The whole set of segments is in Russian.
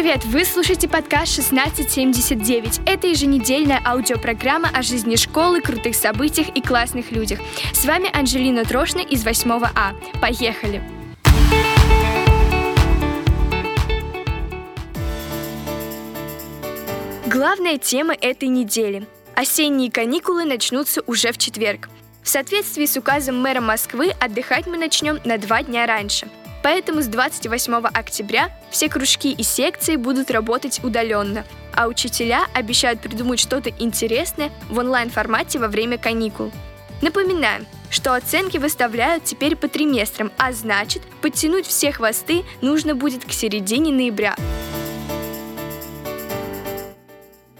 привет! Вы слушаете подкаст 1679. Это еженедельная аудиопрограмма о жизни школы, крутых событиях и классных людях. С вами Анжелина Трошна из 8 А. Поехали! Главная тема этой недели. Осенние каникулы начнутся уже в четверг. В соответствии с указом мэра Москвы отдыхать мы начнем на два дня раньше – Поэтому с 28 октября все кружки и секции будут работать удаленно, а учителя обещают придумать что-то интересное в онлайн-формате во время каникул. Напоминаем, что оценки выставляют теперь по триместрам, а значит, подтянуть все хвосты нужно будет к середине ноября.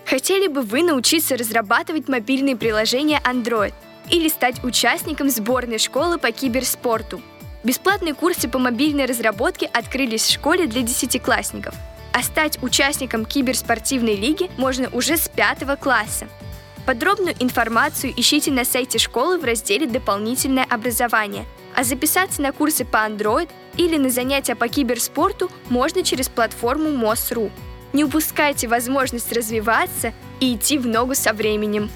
Хотели бы вы научиться разрабатывать мобильные приложения Android или стать участником сборной школы по киберспорту – Бесплатные курсы по мобильной разработке открылись в школе для десятиклассников, а стать участником киберспортивной лиги можно уже с пятого класса. Подробную информацию ищите на сайте школы в разделе «Дополнительное образование», а записаться на курсы по Android или на занятия по киберспорту можно через платформу МОСРУ. Не упускайте возможность развиваться и идти в ногу со временем.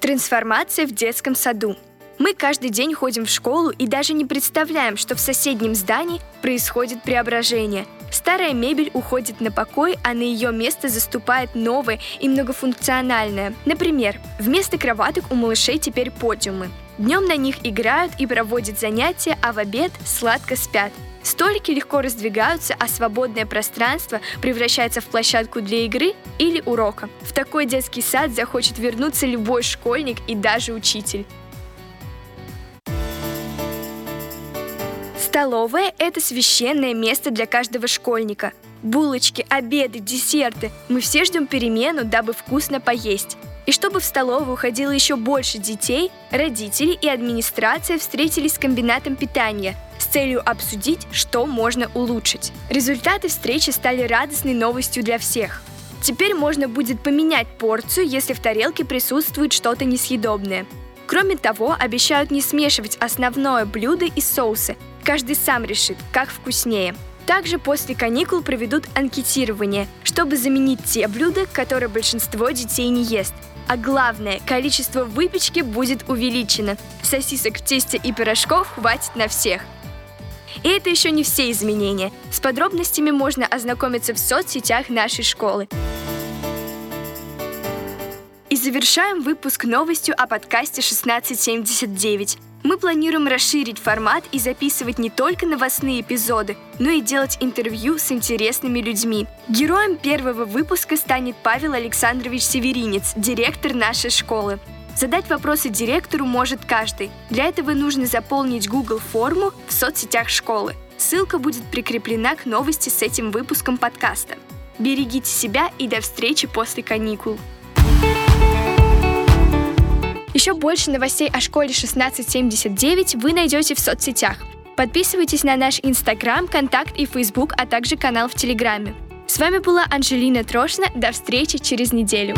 Трансформация в детском саду – мы каждый день ходим в школу и даже не представляем, что в соседнем здании происходит преображение. Старая мебель уходит на покой, а на ее место заступает новое и многофункциональное. Например, вместо кроваток у малышей теперь подиумы. Днем на них играют и проводят занятия, а в обед сладко спят. Столики легко раздвигаются, а свободное пространство превращается в площадку для игры или урока. В такой детский сад захочет вернуться любой школьник и даже учитель. Столовая – это священное место для каждого школьника. Булочки, обеды, десерты – мы все ждем перемену, дабы вкусно поесть. И чтобы в столовую уходило еще больше детей, родители и администрация встретились с комбинатом питания с целью обсудить, что можно улучшить. Результаты встречи стали радостной новостью для всех. Теперь можно будет поменять порцию, если в тарелке присутствует что-то несъедобное. Кроме того, обещают не смешивать основное блюдо и соусы, Каждый сам решит, как вкуснее. Также после каникул проведут анкетирование, чтобы заменить те блюда, которые большинство детей не ест. А главное, количество выпечки будет увеличено. Сосисок тесте и пирожков хватит на всех. И это еще не все изменения. С подробностями можно ознакомиться в соцсетях нашей школы. Завершаем выпуск новостью о подкасте 1679. Мы планируем расширить формат и записывать не только новостные эпизоды, но и делать интервью с интересными людьми. Героем первого выпуска станет Павел Александрович Северинец, директор нашей школы. Задать вопросы директору может каждый. Для этого нужно заполнить Google форму в соцсетях школы. Ссылка будет прикреплена к новости с этим выпуском подкаста. Берегите себя и до встречи после каникул. Еще больше новостей о школе 1679 вы найдете в соцсетях. Подписывайтесь на наш Инстаграм, Контакт и Фейсбук, а также канал в Телеграме. С вами была Анжелина Трошна. До встречи через неделю.